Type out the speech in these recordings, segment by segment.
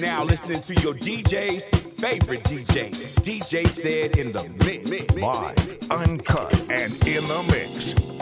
now listening to your DJ's favorite DJ. DJ said in the mix. Live, uncut, and in the mix.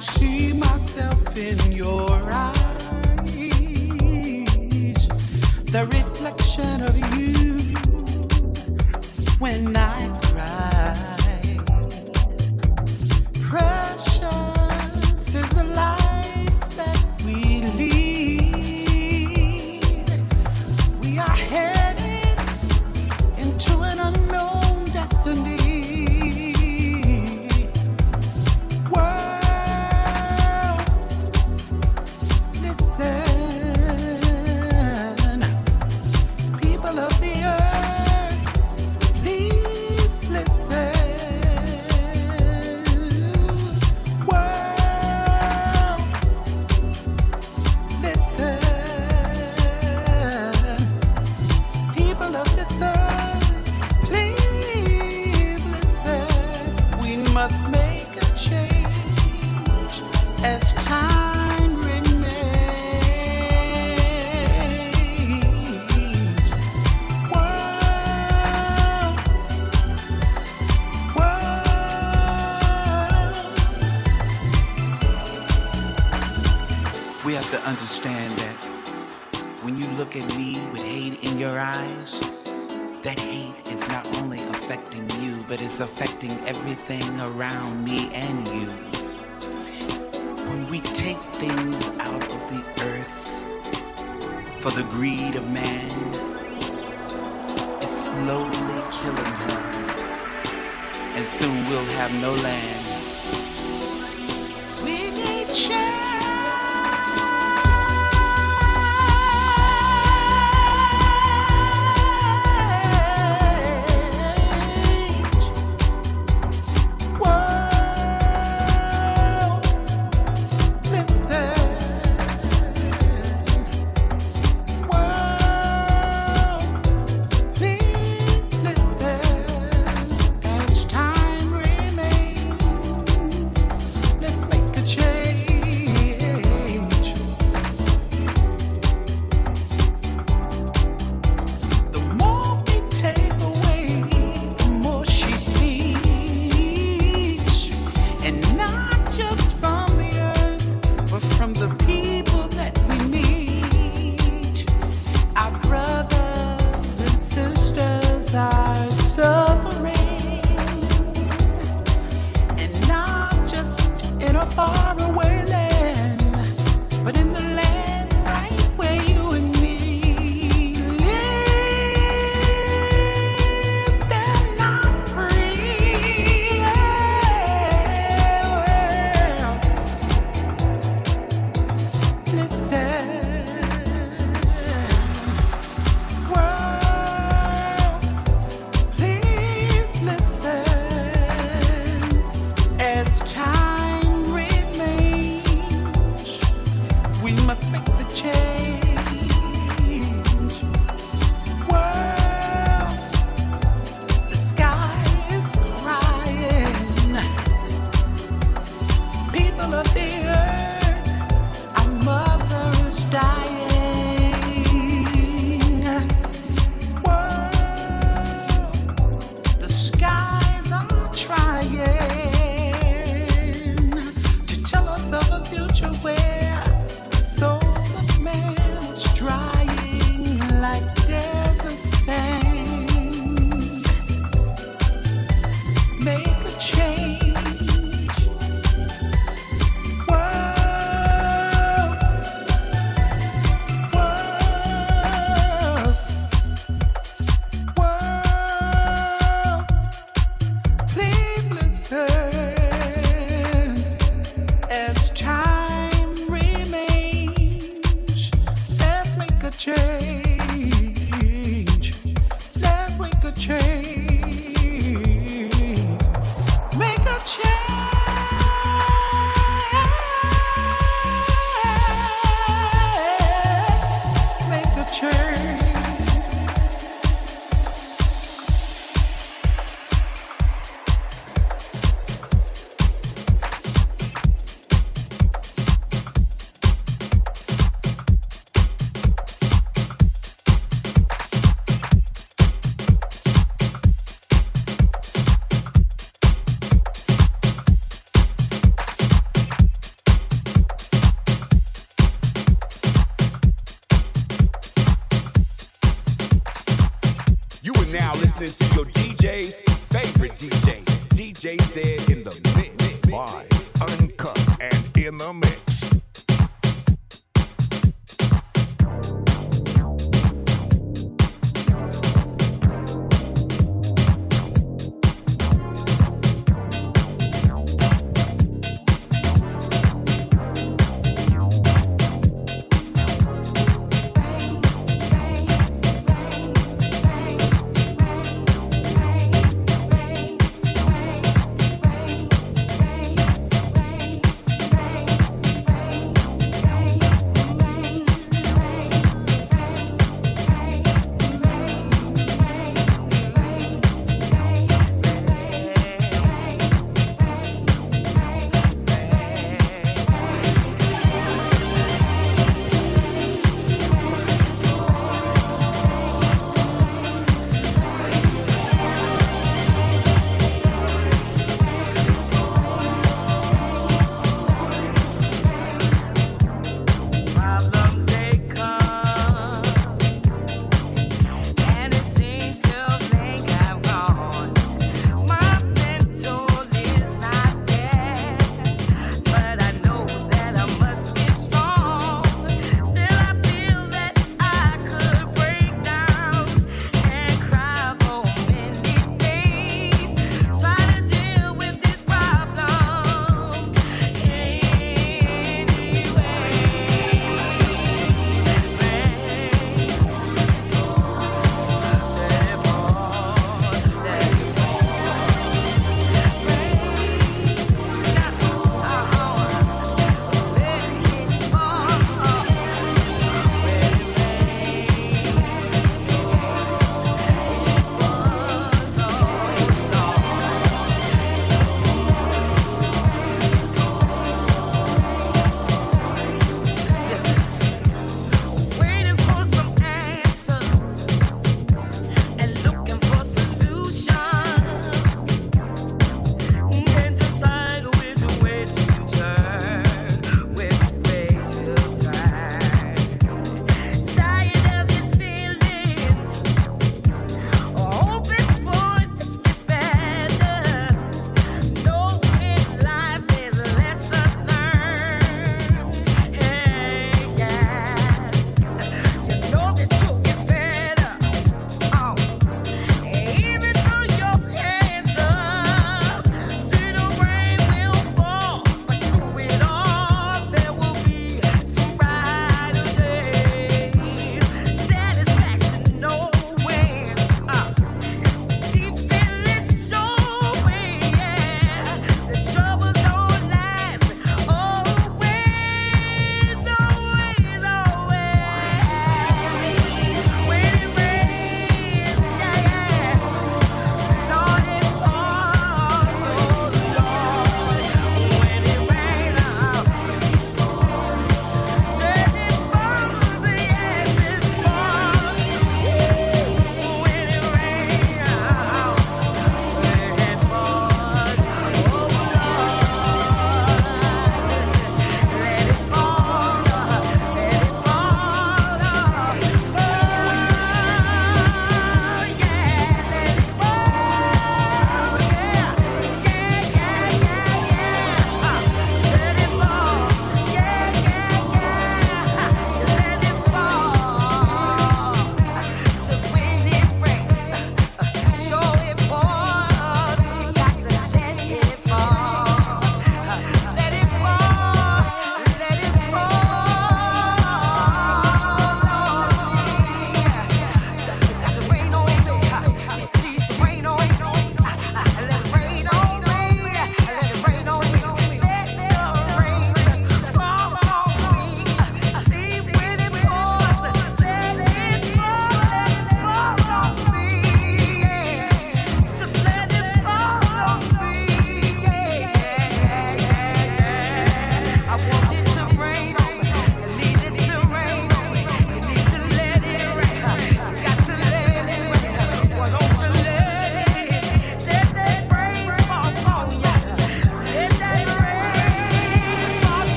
see myself in your eyes, the reflection of you when I. affecting everything around me and you. When we take things out of the earth for the greed of man, it's slowly killing her. And soon we'll have no land.